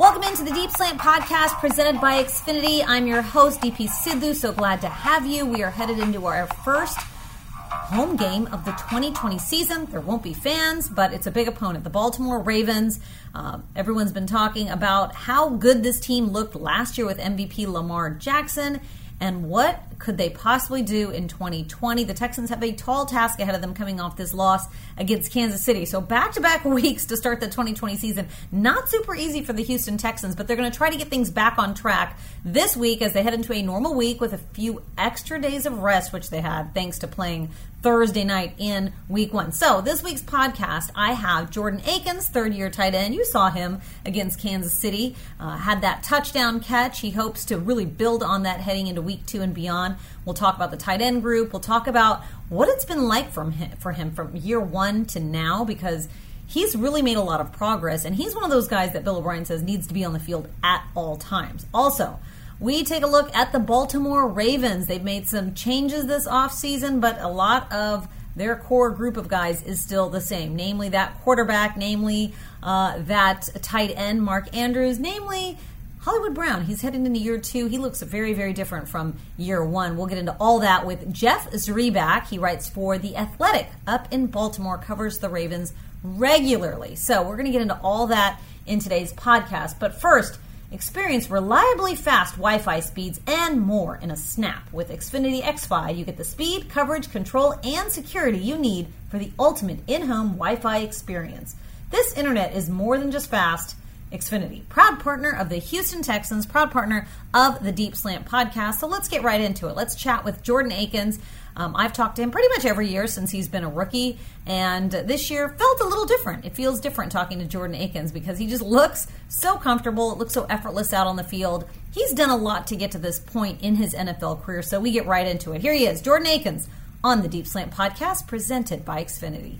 Welcome into the Deep Slant podcast presented by Xfinity. I'm your host, Deepi Sidhu. So glad to have you. We are headed into our first home game of the 2020 season. There won't be fans, but it's a big opponent. The Baltimore Ravens. Uh, everyone's been talking about how good this team looked last year with MVP Lamar Jackson and what could they possibly do in 2020? The Texans have a tall task ahead of them coming off this loss against Kansas City. So back to back weeks to start the 2020 season. Not super easy for the Houston Texans, but they're going to try to get things back on track this week as they head into a normal week with a few extra days of rest, which they had thanks to playing Thursday night in week one. So, this week's podcast, I have Jordan Akins, third year tight end. You saw him against Kansas City, uh, had that touchdown catch. He hopes to really build on that heading into week two and beyond. We'll talk about the tight end group. We'll talk about what it's been like from him, for him from year one to now because he's really made a lot of progress. And he's one of those guys that Bill O'Brien says needs to be on the field at all times. Also, we take a look at the Baltimore Ravens. They've made some changes this offseason, but a lot of their core group of guys is still the same, namely that quarterback, namely uh, that tight end, Mark Andrews, namely Hollywood Brown. He's heading into year two. He looks very, very different from year one. We'll get into all that with Jeff Zrebiec. He writes for The Athletic up in Baltimore, covers the Ravens regularly. So we're going to get into all that in today's podcast. But first, Experience reliably fast Wi Fi speeds and more in a snap. With Xfinity XFi, you get the speed, coverage, control, and security you need for the ultimate in home Wi Fi experience. This internet is more than just fast. Xfinity, proud partner of the Houston Texans, proud partner of the Deep Slant podcast. So let's get right into it. Let's chat with Jordan Akins. Um, I've talked to him pretty much every year since he's been a rookie, and this year felt a little different. It feels different talking to Jordan Akins because he just looks so comfortable. It looks so effortless out on the field. He's done a lot to get to this point in his NFL career, so we get right into it. Here he is, Jordan Akins on the Deep Slant podcast presented by Xfinity.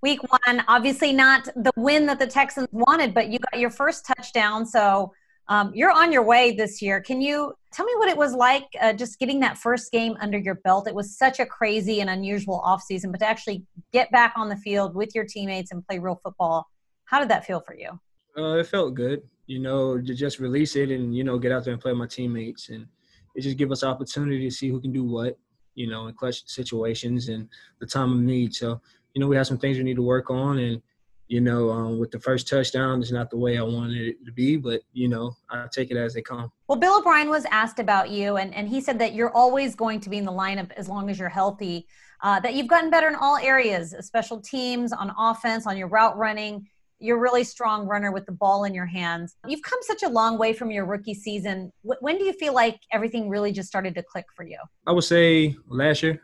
Week one, obviously not the win that the Texans wanted, but you got your first touchdown. So um, you're on your way this year. Can you tell me what it was like uh, just getting that first game under your belt? It was such a crazy and unusual offseason, but to actually get back on the field with your teammates and play real football, how did that feel for you? Uh, it felt good, you know, to just release it and, you know, get out there and play with my teammates. And it just give us opportunity to see who can do what, you know, in clutch situations and the time of need. So, you know, we have some things we need to work on, and you know, um, with the first touchdown, it's not the way I wanted it to be, but you know, I take it as they come. Well, Bill O'Brien was asked about you, and and he said that you're always going to be in the lineup as long as you're healthy. Uh, that you've gotten better in all areas, special teams, on offense, on your route running. You're a really strong runner with the ball in your hands. You've come such a long way from your rookie season. when do you feel like everything really just started to click for you? I would say last year.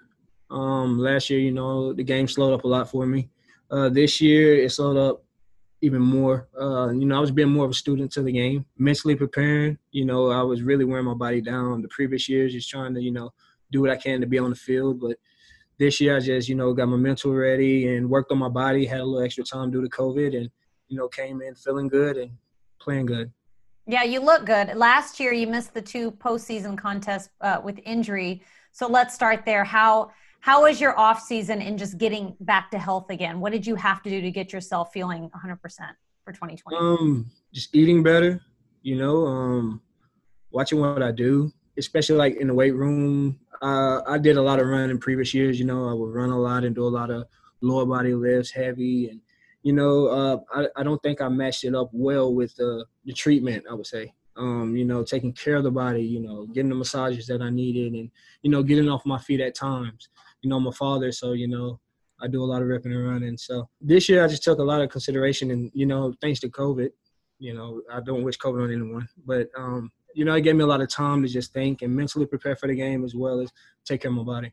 Um, last year, you know, the game slowed up a lot for me. Uh, this year, it slowed up even more. Uh, you know, I was being more of a student to the game, mentally preparing. You know, I was really wearing my body down the previous years, just trying to, you know, do what I can to be on the field. But this year, I just, you know, got my mental ready and worked on my body, had a little extra time due to COVID, and, you know, came in feeling good and playing good. Yeah, you look good. Last year, you missed the two postseason contests uh, with injury. So let's start there. How how was your off season in just getting back to health again? What did you have to do to get yourself feeling 100% for 2020? Um, just eating better, you know, um, watching what I do, especially like in the weight room. Uh, I did a lot of running previous years. You know, I would run a lot and do a lot of lower body lifts, heavy, and you know, uh, I, I don't think I matched it up well with the the treatment. I would say, um, you know, taking care of the body, you know, getting the massages that I needed, and you know, getting off my feet at times you know, I'm a father, so you know, I do a lot of ripping and running. So this year I just took a lot of consideration, and you know, thanks to COVID, you know, I don't wish COVID on anyone, but um, you know, it gave me a lot of time to just think and mentally prepare for the game as well as take care of my body.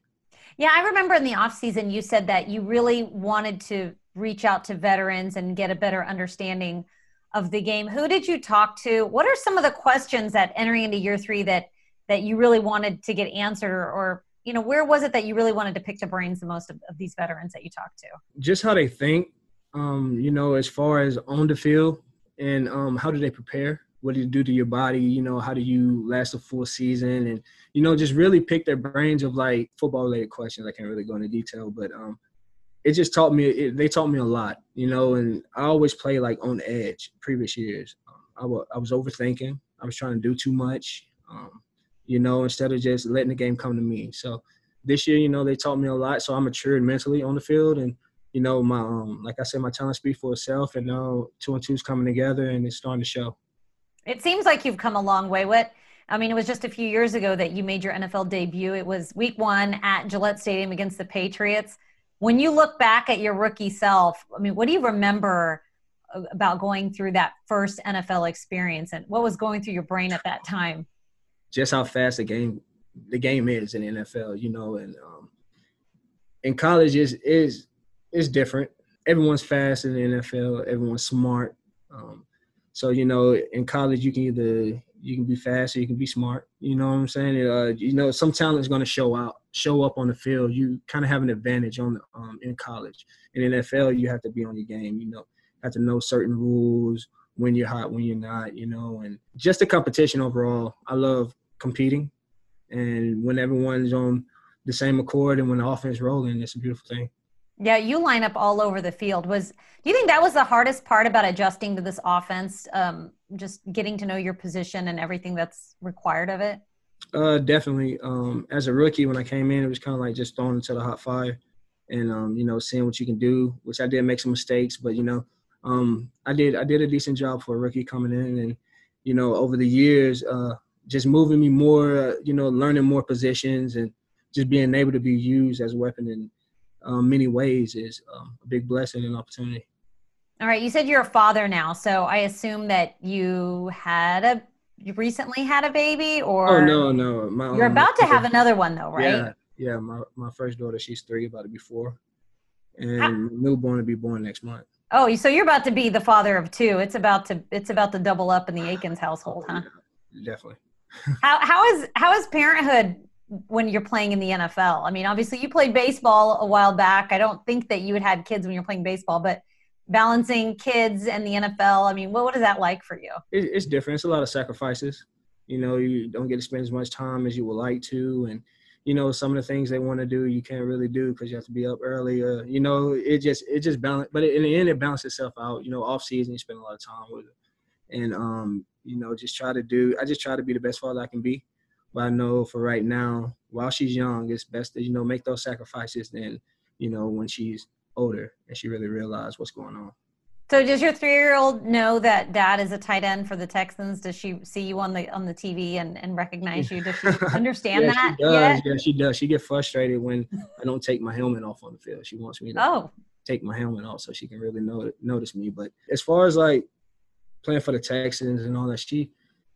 Yeah, I remember in the off season you said that you really wanted to reach out to veterans and get a better understanding of the game. Who did you talk to? What are some of the questions that entering into year three that that you really wanted to get answered or, or you know, where was it that you really wanted to pick the brains the most of, of these veterans that you talked to? Just how they think, um, you know, as far as on the field and um, how do they prepare? What do you do to your body? You know, how do you last a full season? And, you know, just really pick their brains of like football related questions. I can't really go into detail, but um, it just taught me, it, they taught me a lot, you know, and I always play like on edge previous years. Um, I, w- I was overthinking. I was trying to do too much, um, you know, instead of just letting the game come to me. So this year, you know, they taught me a lot. So I matured mentally on the field, and you know, my um, like I said, my talent speaks for itself, and now two and two's coming together, and it's starting to show. It seems like you've come a long way. What I mean, it was just a few years ago that you made your NFL debut. It was Week One at Gillette Stadium against the Patriots. When you look back at your rookie self, I mean, what do you remember about going through that first NFL experience, and what was going through your brain at that time? Just how fast the game the game is in the NFL, you know, and um, in college is is is different. Everyone's fast in the NFL. Everyone's smart. Um, so you know, in college, you can either you can be fast or you can be smart. You know what I'm saying? Uh, you know, some talent is going to show out, show up on the field. You kind of have an advantage on the, um, in college. In NFL, you have to be on your game. You know, have to know certain rules when you're hot, when you're not. You know, and just the competition overall. I love competing, and when everyone's on the same accord and when the offense rolling, it's a beautiful thing. Yeah, you line up all over the field. Was do you think that was the hardest part about adjusting to this offense? Um, just getting to know your position and everything that's required of it. Uh, definitely. Um, as a rookie, when I came in, it was kind of like just thrown into the hot fire, and um, you know, seeing what you can do. Which I did make some mistakes, but you know, um, I did I did a decent job for a rookie coming in, and you know, over the years, uh, just moving me more, uh, you know, learning more positions and just being able to be used as a weapon in um, many ways is um, a big blessing and opportunity. All right, you said you're a father now, so I assume that you had a you recently had a baby, or oh no, no, my, you're about to have another one though, right? Yeah, yeah. My my first daughter, she's three, about to be four, and How? newborn to be born next month. Oh, so you're about to be the father of two. It's about to it's about to double up in the Akins household, huh? Yeah, definitely. How how is how is parenthood when you're playing in the NFL? I mean, obviously you played baseball a while back. I don't think that you had had kids when you're playing baseball, but balancing kids and the NFL, I mean, what, what is that like for you? It, it's different. It's a lot of sacrifices. You know, you don't get to spend as much time as you would like to. And, you know, some of the things they want to do, you can't really do because you have to be up early. Uh, you know, it just, it just balance, but in the end, it balances itself out. You know, off season, you spend a lot of time with it. And, um, you know, just try to do, I just try to be the best father I can be but I know for right now, while she's young, it's best to you know make those sacrifices. Then you know when she's older and she really realizes what's going on. So does your three-year-old know that dad is a tight end for the Texans? Does she see you on the on the TV and, and recognize you? Does she understand yeah, that? She does. Yet? Yeah, she does. She get frustrated when I don't take my helmet off on the field. She wants me to oh. take my helmet off so she can really know, notice me. But as far as like playing for the Texans and all that, she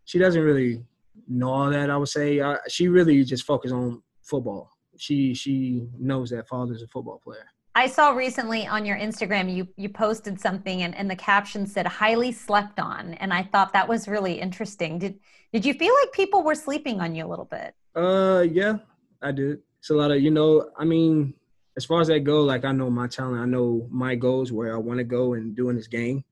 she doesn't really know all that. I would say uh, she really just focused on football. She she knows that father's a football player. I saw recently on your Instagram you you posted something and, and the caption said highly slept on and I thought that was really interesting. Did did you feel like people were sleeping on you a little bit? Uh yeah, I did. It's a lot of you know, I mean, as far as that go, like I know my talent, I know my goals where I want to go and doing this game.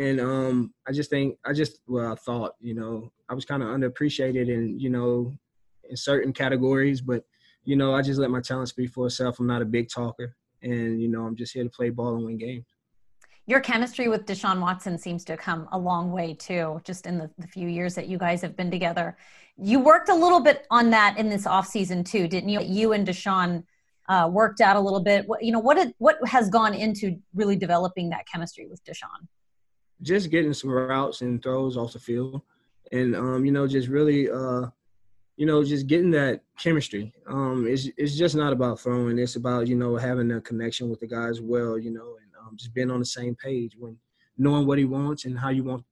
And um I just think I just well I thought, you know, I was kind of underappreciated in you know in certain categories, but you know I just let my talent speak for itself. I'm not a big talker, and you know I'm just here to play ball and win games. Your chemistry with Deshaun Watson seems to come a long way too, just in the, the few years that you guys have been together. You worked a little bit on that in this offseason too, didn't you? You and Deshaun uh, worked out a little bit. What, you know, what did, what has gone into really developing that chemistry with Deshaun? Just getting some routes and throws off the field and um, you know, just really, uh, you know, just getting that chemistry. Um, it's it's just not about throwing. It's about you know having a connection with the guys well. You know, and um, just being on the same page when knowing what he wants and how you want,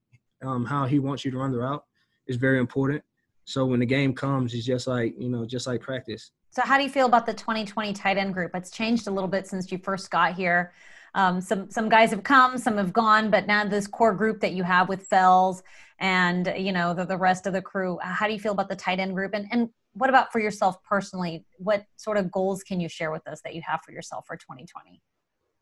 um, how he wants you to run the route is very important. So when the game comes, it's just like you know, just like practice. So how do you feel about the 2020 tight end group? It's changed a little bit since you first got here. Um, some some guys have come, some have gone, but now this core group that you have with Fells and you know the, the rest of the crew, how do you feel about the tight end group? And and what about for yourself personally? What sort of goals can you share with us that you have for yourself for 2020?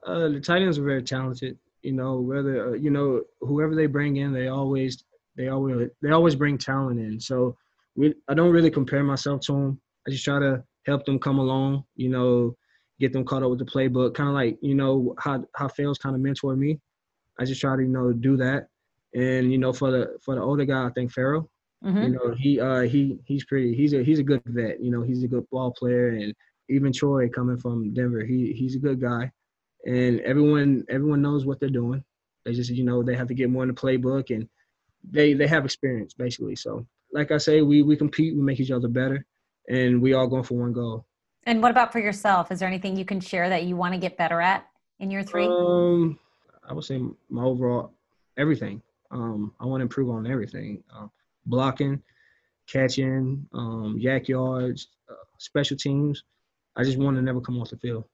Uh, the tight ends are very talented. You know, whether uh, you know whoever they bring in, they always they always they always bring talent in. So we I don't really compare myself to them. I just try to help them come along. You know, get them caught up with the playbook. Kind of like you know how how Fells kind of mentored me. I just try to you know do that, And you know, for the for the older guy, I think Farrell. Mm-hmm. You know, he uh he he's pretty he's a he's a good vet. You know, he's a good ball player, and even Troy coming from Denver, he he's a good guy. And everyone everyone knows what they're doing. They just you know they have to get more in the playbook, and they they have experience basically. So like I say, we we compete, we make each other better, and we all going for one goal. And what about for yourself? Is there anything you can share that you want to get better at in your three? Um, I would say my overall everything. Um, I want to improve on everything. Um, blocking, catching, um, YAC yards, uh, special teams. I just want to never come off the field.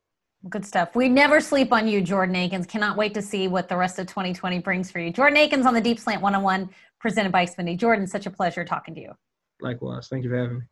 Good stuff. We never sleep on you, Jordan Akins. Cannot wait to see what the rest of 2020 brings for you. Jordan Akins on the Deep Slant 101, presented by Xfinity. Jordan, such a pleasure talking to you. Likewise. Thank you for having me.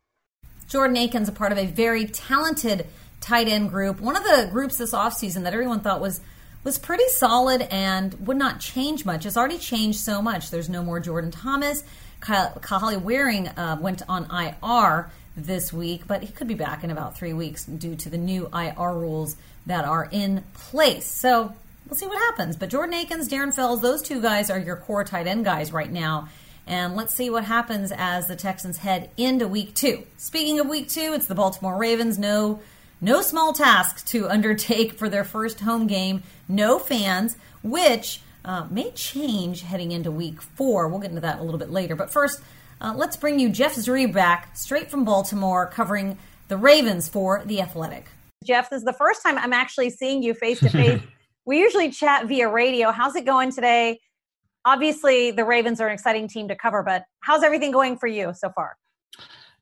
Jordan Akins, a part of a very talented tight end group. One of the groups this offseason that everyone thought was was pretty solid and would not change much. It's already changed so much. There's no more Jordan Thomas. Kahale Warring uh, went on IR this week, but he could be back in about three weeks due to the new IR rules that are in place. So we'll see what happens. But Jordan Akins, Darren Fells, those two guys are your core tight end guys right now. And let's see what happens as the Texans head into week two. Speaking of week two, it's the Baltimore Ravens. No, no small task to undertake for their first home game. No fans, which uh, may change heading into week four. We'll get into that a little bit later. But first, uh, let's bring you Jeff Zrebiec back straight from Baltimore covering the Ravens for The Athletic. Jeff, this is the first time I'm actually seeing you face to face. We usually chat via radio. How's it going today? Obviously, the Ravens are an exciting team to cover, but how's everything going for you so far?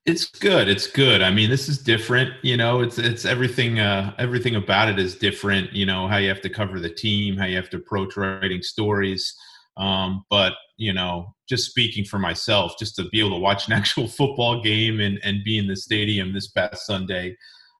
It's good. It's good. I mean, this is different. You know, it's it's everything. Uh, everything about it is different. You know, how you have to cover the team, how you have to approach writing stories. Um, but you know, just speaking for myself, just to be able to watch an actual football game and and be in the stadium this past Sunday,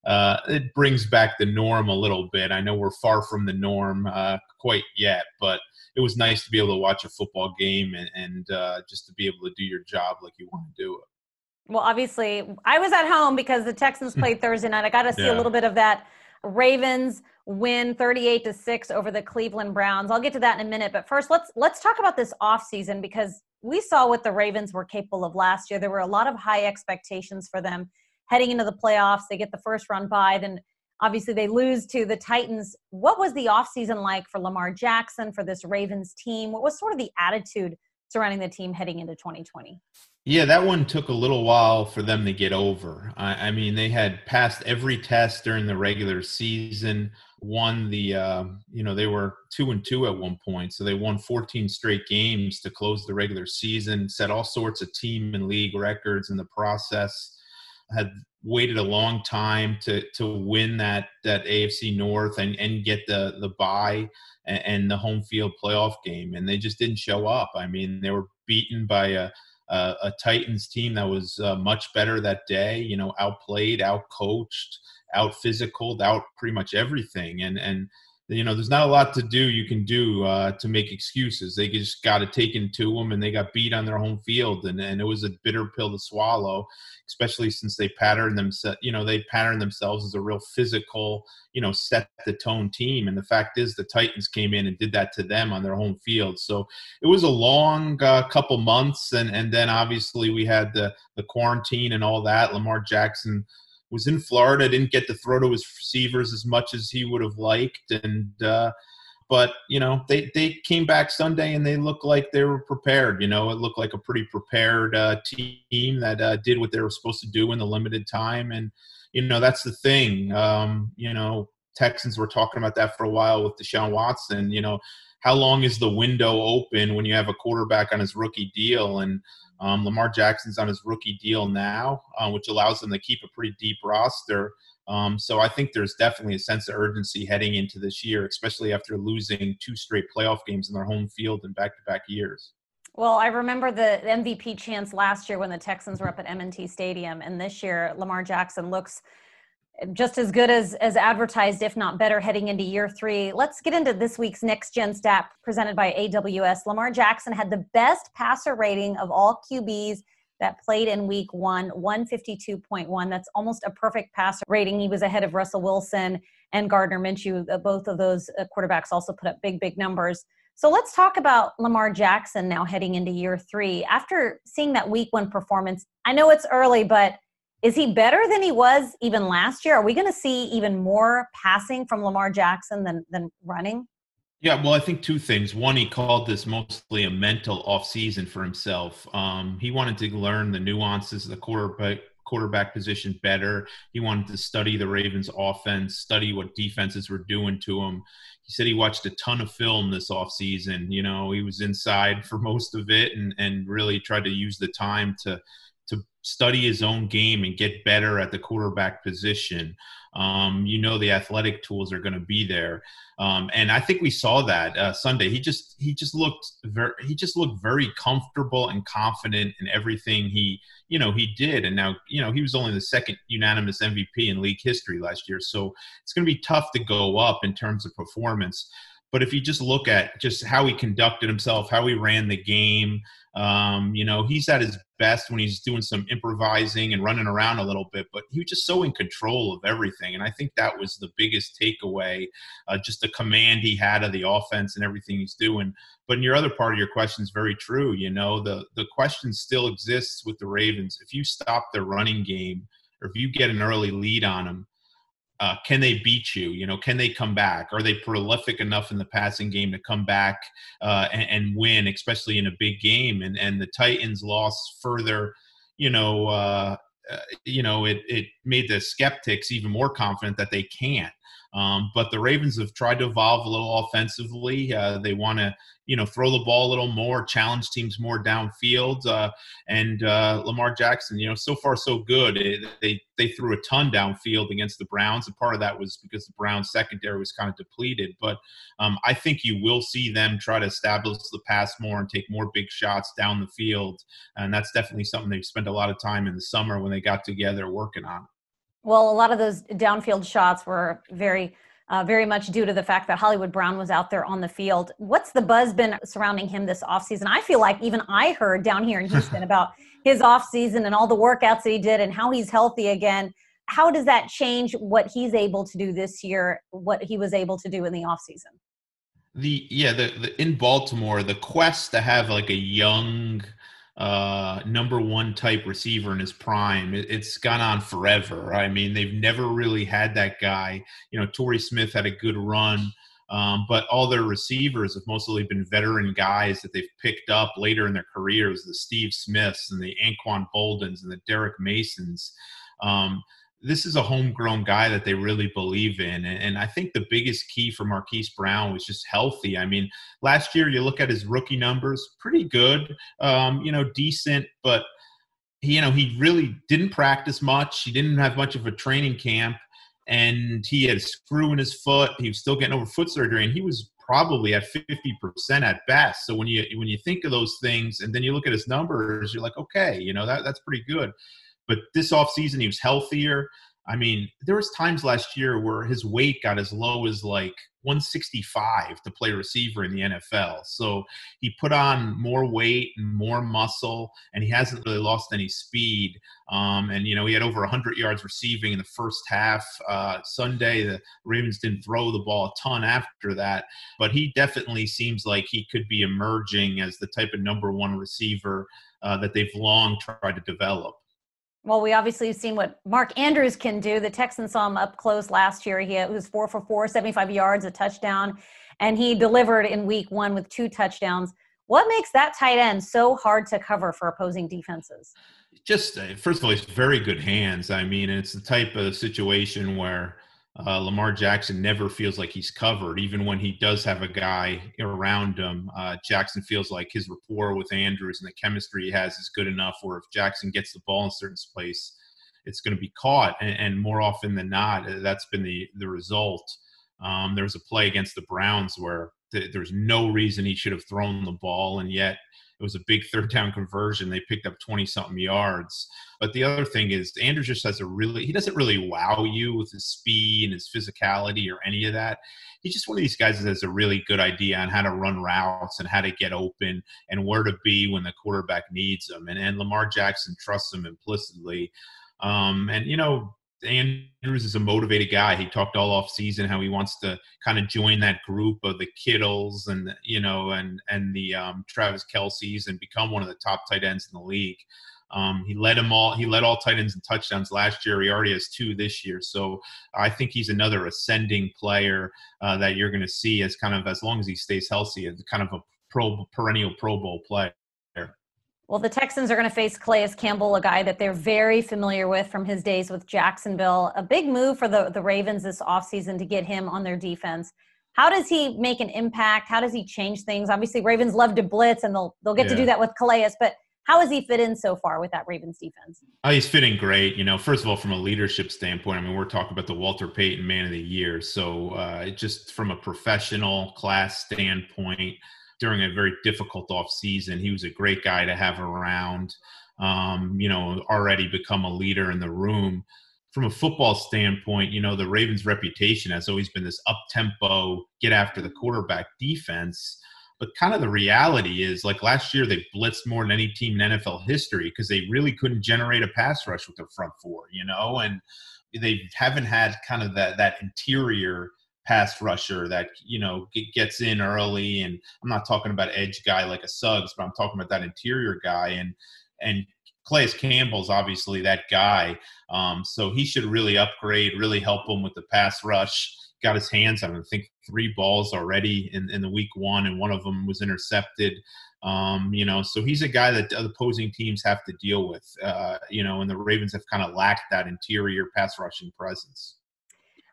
uh, it brings back the norm a little bit. I know we're far from the norm uh, quite yet, but it was nice to be able to watch a football game and, and uh, just to be able to do your job like you want to do it. Well, obviously, I was at home because the Texans played Thursday night. I got to see yeah. a little bit of that Ravens win 38 to 6 over the Cleveland Browns. I'll get to that in a minute, but first let's let's talk about this offseason because we saw what the Ravens were capable of last year. There were a lot of high expectations for them heading into the playoffs. They get the first run by, then obviously they lose to the Titans. What was the offseason like for Lamar Jackson, for this Ravens team? What was sort of the attitude surrounding the team heading into 2020? Yeah, that one took a little while for them to get over. I, I mean, they had passed every test during the regular season. Won the, uh, you know, they were two and two at one point, so they won 14 straight games to close the regular season. Set all sorts of team and league records in the process had waited a long time to to win that that AFC North and and get the the bye and, and, the home field playoff game, and they just didn't show up. I mean, they were beaten by a a, a Titans team that was uh, much better that day. You know, outplayed, outcoached, out physical, out pretty much everything, and and you know, there's not a lot to do you can do uh, to make excuses. They just got it taken to them, and they got beat on their home field, and, and it was a bitter pill to swallow, especially since they patterned themselves. You know, they patterned themselves as a real physical, you know, set the tone team. And the fact is, the Titans came in and did that to them on their home field. So it was a long uh, couple months, and and then obviously we had the the quarantine and all that. Lamar Jackson was in Florida, didn't get to throw to his receivers as much as he would have liked, and uh, but you know they they came back Sunday and they looked like they were prepared. You know, it looked like a pretty prepared uh, team that uh, did what they were supposed to do in the limited time, and you know that's the thing. Um, you know, Texans were talking about that for a while with Deshaun Watson. You know, how long is the window open when you have a quarterback on his rookie deal and um, Lamar Jackson's on his rookie deal now, uh, which allows them to keep a pretty deep roster. Um, so I think there's definitely a sense of urgency heading into this year, especially after losing two straight playoff games in their home field in back-to-back years. Well, I remember the MVP chance last year when the Texans were up at M&T Stadium, and this year Lamar Jackson looks – just as good as as advertised, if not better, heading into year three. Let's get into this week's next gen stat presented by AWS. Lamar Jackson had the best passer rating of all QBs that played in week one, 152.1. That's almost a perfect passer rating. He was ahead of Russell Wilson and Gardner Minshew. Uh, both of those uh, quarterbacks also put up big, big numbers. So let's talk about Lamar Jackson now heading into year three. After seeing that week one performance, I know it's early, but is he better than he was even last year? Are we going to see even more passing from Lamar Jackson than, than running? Yeah, well, I think two things. One, he called this mostly a mental off season for himself. Um, he wanted to learn the nuances of the quarterback quarterback position better. He wanted to study the Ravens offense, study what defenses were doing to him. He said he watched a ton of film this offseason. You know, he was inside for most of it and, and really tried to use the time to to study his own game and get better at the quarterback position. Um, you know the athletic tools are going to be there, um, and I think we saw that uh, Sunday. He just he just looked very he just looked very comfortable and confident in everything he you know he did. And now you know he was only the second unanimous MVP in league history last year, so it's going to be tough to go up in terms of performance. But if you just look at just how he conducted himself, how he ran the game, um, you know, he's at his best when he's doing some improvising and running around a little bit, but he was just so in control of everything. And I think that was the biggest takeaway, uh, just the command he had of the offense and everything he's doing. But in your other part of your question is very true. You know, the, the question still exists with the Ravens. If you stop their running game or if you get an early lead on them, uh, can they beat you? You know, can they come back? Are they prolific enough in the passing game to come back uh, and, and, win, especially in a big game? And and the Titans lost further, you know, uh, uh, you know, it it made the skeptics even more confident that they can't. Um, but the Ravens have tried to evolve a little offensively. Uh, they want to, you know, throw the ball a little more, challenge teams more downfield. Uh, and uh, Lamar Jackson, you know, so far so good. It, they they threw a ton downfield against the Browns, and part of that was because the Browns secondary was kind of depleted. But um, I think you will see them try to establish the pass more and take more big shots down the field, and that's definitely something they've spent a lot of time in the summer when they got together working on. Well, a lot of those downfield shots were very, uh, very much due to the fact that Hollywood Brown was out there on the field. What's the buzz been surrounding him this offseason? I feel like even I heard down here in Houston about his offseason and all the workouts that he did and how he's healthy again. How does that change what he's able to do this year, what he was able to do in the offseason? The yeah, the, the in Baltimore, the quest to have like a young uh, number one type receiver in his prime. It, has gone on forever. I mean, they've never really had that guy. You know, Torrey Smith had a good run, um, but all their receivers have mostly been veteran guys that they've picked up later in their careers the Steve Smiths and the Anquan Boldins and the Derrick Masons. Um, this is a homegrown guy that they really believe in. And, I think the biggest key for Marquise Brown was just healthy. I mean, last year you look at his rookie numbers, pretty good, um, you know, decent, but he, you know, he really didn't practice much. He didn't have much of a training camp and he had a screw in his foot. He was still getting over foot surgery and he was probably at 50% at best. So when you when you think of those things and then you look at his numbers, you're like, okay, you know, that that's pretty good. But this offseason, he was healthier. I mean, there was times last year where his weight got as low as like 165 to play receiver in the NFL. So he put on more weight and more muscle, and he hasn't really lost any speed. Um, and you know, he had over 100 yards receiving in the first half. Uh, Sunday, the Ravens didn't throw the ball a ton after that, but he definitely seems like he could be emerging as the type of number one receiver uh, that they've long tried to develop. Well, we obviously have seen what Mark Andrews can do. The Texans saw him up close last year. He was four for four, 75 yards, a touchdown, and he delivered in week one with two touchdowns. What makes that tight end so hard to cover for opposing defenses? Just, uh, first of all, he's very good hands. I mean, it's the type of situation where – uh, Lamar Jackson never feels like he's covered, even when he does have a guy around him. Uh, Jackson feels like his rapport with Andrews and the chemistry he has is good enough where if Jackson gets the ball in certain place, it's going to be caught. And, and, more often than not, uh, that's been the, the result. Um, there was a play against the Browns where th- there's no reason he should have thrown the ball, and yet it was a big third down conversion. They picked up 20 something yards. But the other thing is, Andrews just has a really, he doesn't really wow you with his speed and his physicality or any of that. He's just one of these guys that has a really good idea on how to run routes and how to get open and where to be when the quarterback needs him. And, and Lamar Jackson trusts him implicitly. Um, and, you know, Andrews is a motivated guy. He talked all off season how he wants to kind of join that group of the Kittles and you know and and the um, Travis Kelce's and become one of the top tight ends in the league. Um, he led them all. He led all tight ends and touchdowns last year. He already has two this year. So I think he's another ascending player uh, that you're going to see as kind of as long as he stays healthy, as kind of a pro perennial Pro Bowl player. Well, the Texans are going to face Calais Campbell, a guy that they're very familiar with from his days with Jacksonville. A big move for the, the Ravens this offseason to get him on their defense. How does he make an impact? How does he change things? Obviously, Ravens love to blitz, and they'll they'll get yeah. to do that with Calais. But how has he fit in so far with that Ravens defense? Oh, he's fitting great. You know, first of all, from a leadership standpoint, I mean, we're talking about the Walter Payton Man of the Year. So, uh, just from a professional class standpoint, during a very difficult off season. He was a great guy to have around. Um, you know, already become a leader in the room. From a football standpoint, you know, the Ravens' reputation has always been this up tempo, get after the quarterback defense. But kind of the reality is, like last year, they blitzed more than any team in NFL history because they really couldn't generate a pass rush with their front four, you know, and they haven't had kind of that that interior pass rusher that you know gets in early and i'm not talking about edge guy like a suggs but i'm talking about that interior guy and and Calais Campbell's obviously that guy, um, so he should really upgrade, really help him with the pass rush. Got his hands on, I think, three balls already in, in the week one, and one of them was intercepted. Um, you know, so he's a guy that opposing teams have to deal with. Uh, you know, and the Ravens have kind of lacked that interior pass rushing presence.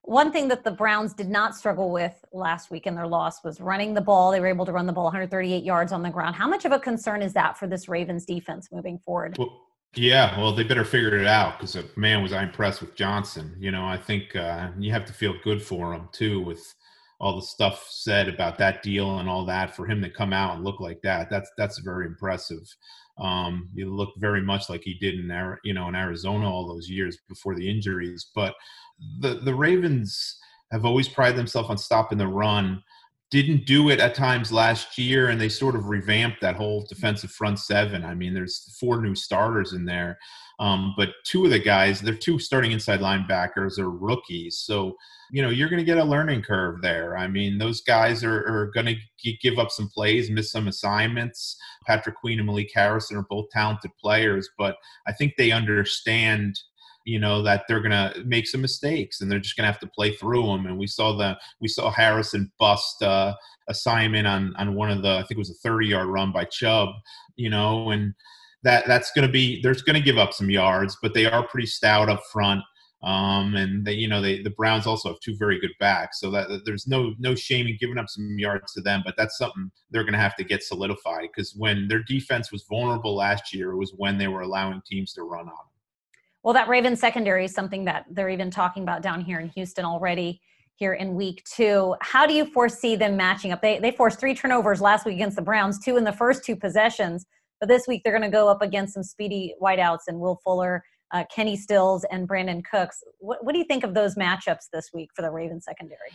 One thing that the Browns did not struggle with last week in their loss was running the ball. They were able to run the ball 138 yards on the ground. How much of a concern is that for this Ravens defense moving forward? Well, yeah, well, they better figure it out because, man, was I impressed with Johnson. You know, I think uh, you have to feel good for him, too, with all the stuff said about that deal and all that. For him to come out and look like that, that's that's very impressive. Um, he looked very much like he did in you know in Arizona all those years before the injuries. But the the Ravens have always prided themselves on stopping the run. Didn't do it at times last year, and they sort of revamped that whole defensive front seven. I mean, there's four new starters in there, um, but two of the guys, they're two starting inside linebackers, are rookies. So you know you're going to get a learning curve there. I mean, those guys are, are going to give up some plays, miss some assignments. Patrick Queen and Malik Harrison are both talented players, but I think they understand you know that they're going to make some mistakes and they're just going to have to play through them and we saw the we saw harrison bust uh, assignment on on one of the i think it was a 30 yard run by chubb you know and that that's going to be there's going to give up some yards but they are pretty stout up front um, and they, you know, they, the Browns also have two very good backs, so that, that there's no no shame in giving up some yards to them. But that's something they're going to have to get solidified because when their defense was vulnerable last year, it was when they were allowing teams to run on. Well, that Ravens secondary is something that they're even talking about down here in Houston already here in week two. How do you foresee them matching up? They they forced three turnovers last week against the Browns, two in the first two possessions. But this week they're going to go up against some speedy wideouts and Will Fuller uh, Kenny Stills and Brandin Cooks. What, what do you think of those matchups this week for the Ravens secondary?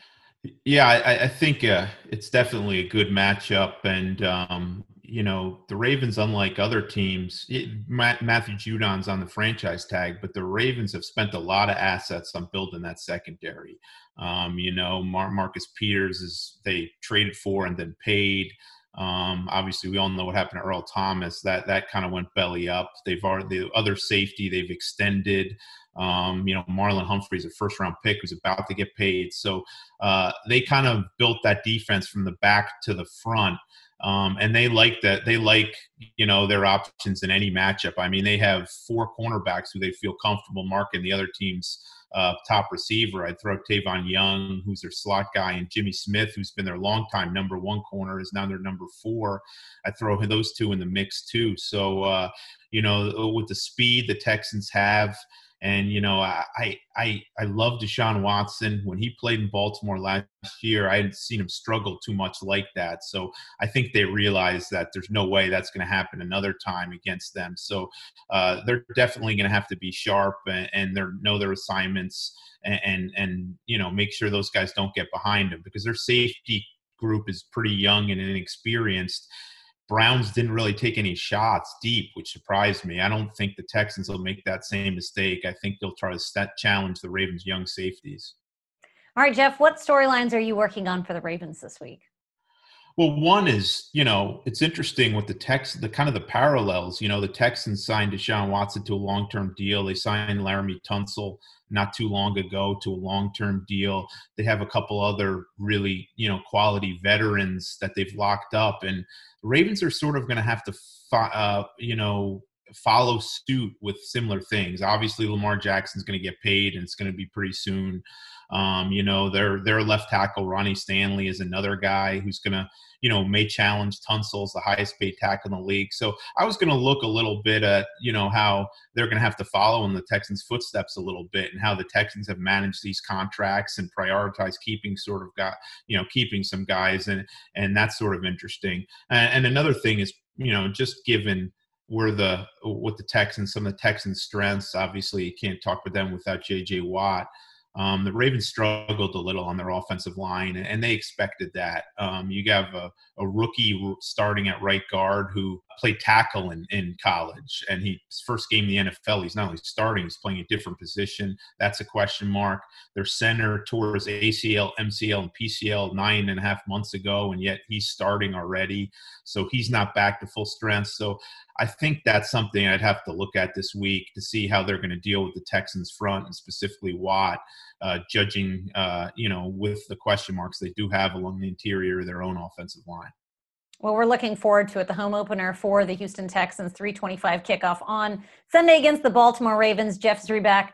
Yeah, I, I think uh, it's definitely a good matchup, and um, you know the Ravens, unlike other teams, it, Matthew Judon's on the franchise tag, but the Ravens have spent a lot of assets on building that secondary. Um, you know, Mar- Marcus Peters is they traded for and then paid. Um, obviously, we all know what happened to Earl Thomas. That that kind of went belly up. They've already the other safety they've extended. Um, you know, Marlon Humphrey's a first round pick who's about to get paid. So uh, they kind of built that defense from the back to the front. Um, and they like that. They like, you know, their options in any matchup. I mean, they have four cornerbacks who they feel comfortable marking the other team's uh, top receiver. I'd throw Tavon Young, who's their slot guy, and Jimmy Smith, who's been their longtime number one corner, is now their number four. I throw those two in the mix too. So, uh, you know, with the speed the Texans have and you know, I I I love Deshaun Watson. When he played in Baltimore last year, I hadn't seen him struggle too much like that. So I think they realize that there's no way that's going to happen another time against them. So uh, they're definitely going to have to be sharp and, and they know their assignments and, and and you know make sure those guys don't get behind them because their safety group is pretty young and inexperienced Browns didn't really take any shots deep, which surprised me. I don't think the Texans will make that same mistake. I think they'll try to set, challenge the Ravens' young safeties. All right, Jeff, what storylines are you working on for the Ravens this week? Well, one is, you know, it's interesting with the Tex, the kind of the parallels. You know, the Texans signed Deshaun Watson to a long-term deal. They signed Laremy Tunsil not too long ago to a long-term deal. They have a couple other really, you know, quality veterans that they've locked up, and Ravens are sort of going to have to, uh, you know, follow suit with similar things. Obviously, Lamar Jackson's going to get paid, and it's going to be pretty soon. Um, you know, their their left tackle Ronnie Stanley is another guy who's going to, you know, may challenge Tunsil's the highest paid tackle in the league. So I was going to look a little bit at, you know, how they're going to have to follow in the Texans' footsteps a little bit, and how the Texans have managed these contracts and prioritized keeping sort of got, you know, keeping some guys, and and that's sort of interesting. And, and another thing is, you know, just given where the what the Texans, some of the Texans' strengths. Obviously, you can't talk with them without J.J. Watt. Um, the Ravens struggled a little on their offensive line, and they expected that. Um, you have a, a, rookie starting at right guard who played tackle in, in college, and he first game in the NFL, he's not only starting, he's playing a different position. That's a question mark. Their center tore his ACL, MCL, and PCL nine and a half months ago, and yet he's starting already. So he's not back to full strength. So I think that's something I'd have to look at this week to see how they're going to deal with the Texans front and specifically Watt, uh, judging, uh, you know, with the question marks they do have along the interior of their own offensive line. Well, we're looking forward to it. The home opener for the Houston Texans, 325 kickoff on Sunday against the Baltimore Ravens. Jeff Zrebiec,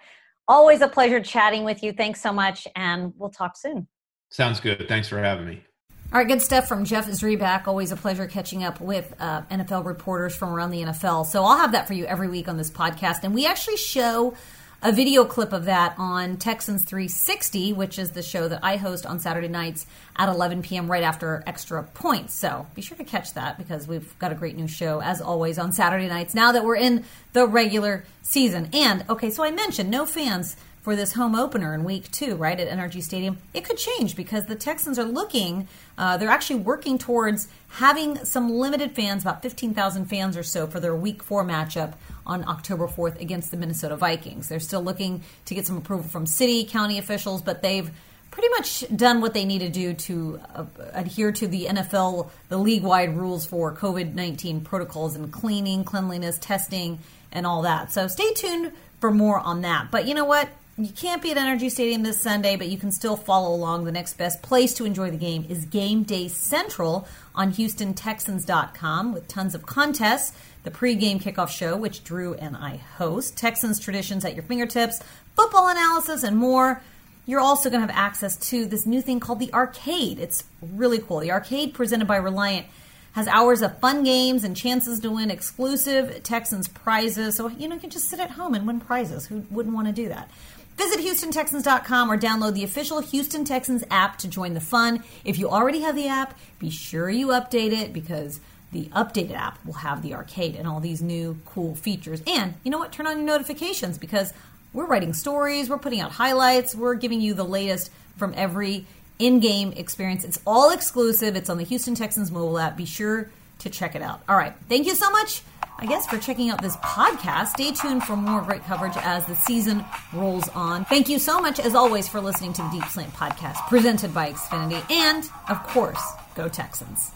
always a pleasure chatting with you. Thanks so much, and we'll talk soon. Sounds good. Thanks for having me. All right, good stuff from Jeff Zrebiec. Always a pleasure catching up with uh, NFL reporters from around the NFL. So I'll have that for you every week on this podcast. And we actually show a video clip of that on Texans 360, which is the show that I host on Saturday nights at 11 p.m. right after extra points. So be sure to catch that because we've got a great new show, as always, on Saturday nights now that we're in the regular season. And, okay, so I mentioned no fans for this home opener in week two, right, at NRG Stadium, it could change because the Texans are looking, uh, they're actually working towards having some limited fans, about 15,000 fans or so, for their week four matchup on October 4th against the Minnesota Vikings. They're still looking to get some approval from city, county officials, but they've pretty much done what they need to do to uh, adhere to the NFL, the league wide rules for COVID 19 protocols and cleaning, cleanliness, testing, and all that. So stay tuned for more on that. But you know what? You can't be at NRG Stadium this Sunday, but you can still follow along. The next best place to enjoy the game is Game Day Central on HoustonTexans.com with tons of contests, the pregame kickoff show, which Drew and I host, Texans traditions at your fingertips, football analysis, and more. You're also going to have access to this new thing called the Arcade. It's really cool. The Arcade, presented by Reliant, has hours of fun games and chances to win exclusive Texans prizes. So, you know, you can just sit at home and win prizes. Who wouldn't want to do that? Visit HoustonTexans.com or download the official Houston Texans app to join the fun. If you already have the app, be sure you update it because the updated app will have the arcade and all these new cool features. And you know what? Turn on your notifications because we're writing stories, we're putting out highlights, we're giving you the latest from every in game experience. It's all exclusive, it's on the Houston Texans mobile app. Be sure to check it out. All right. Thank you so much. I guess, for checking out this podcast. Stay tuned for more great coverage as the season rolls on. Thank you so much, as always, for listening to the Deep Slant podcast presented by Xfinity. And, of course, go Texans.